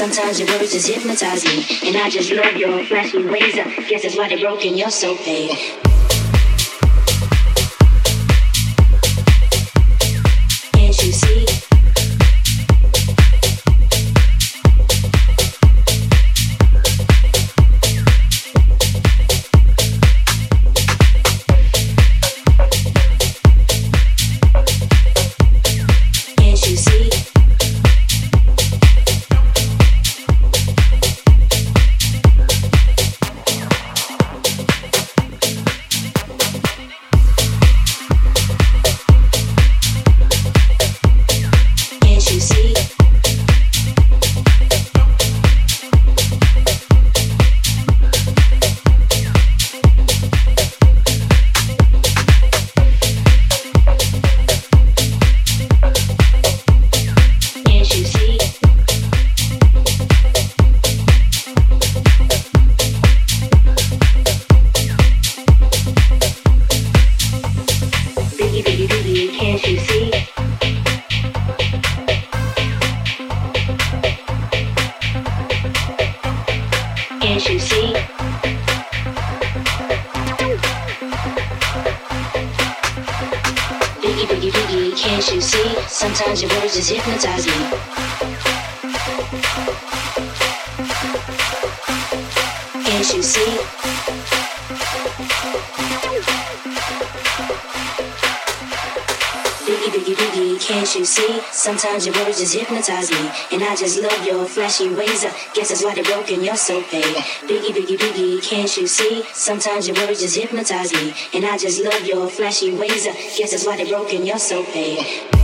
Sometimes your words just hypnotize me. And I just love your flashy ways. I guess that's why they broke in your soul, Sometimes your words just hypnotize me. And I just love your flashy ways. I guess that's why they broke You're so babe. Biggie, biggie, biggie, can't you see? Sometimes your words just hypnotize me. And I just love your flashy ways. I guess that's why they broke You're so babe.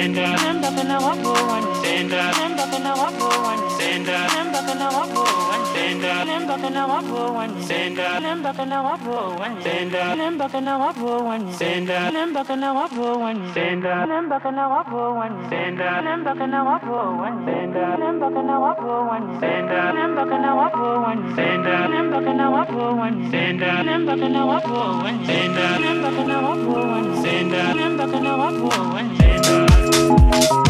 Send up. Send up and I walk for one. Send up. Send up and I walk for one. Send up. Send up and I walk for one. Send up. Send up and I walk for one. Send up. Send up and I walk for one. Send up. Send up and I walk for one. Send up. Send up and I walk for one. Send up. Send up and I walk for one. Send up. Send up and I walk for one. Send up. Send up and I walk for one. Send up. Send up and I walk for one. Send up. Send up and I walk for one. Send up. Send up and I walk for one. Send up. Send up and I walk for one. Send up. Send up and I walk for one. Send up. Thank you.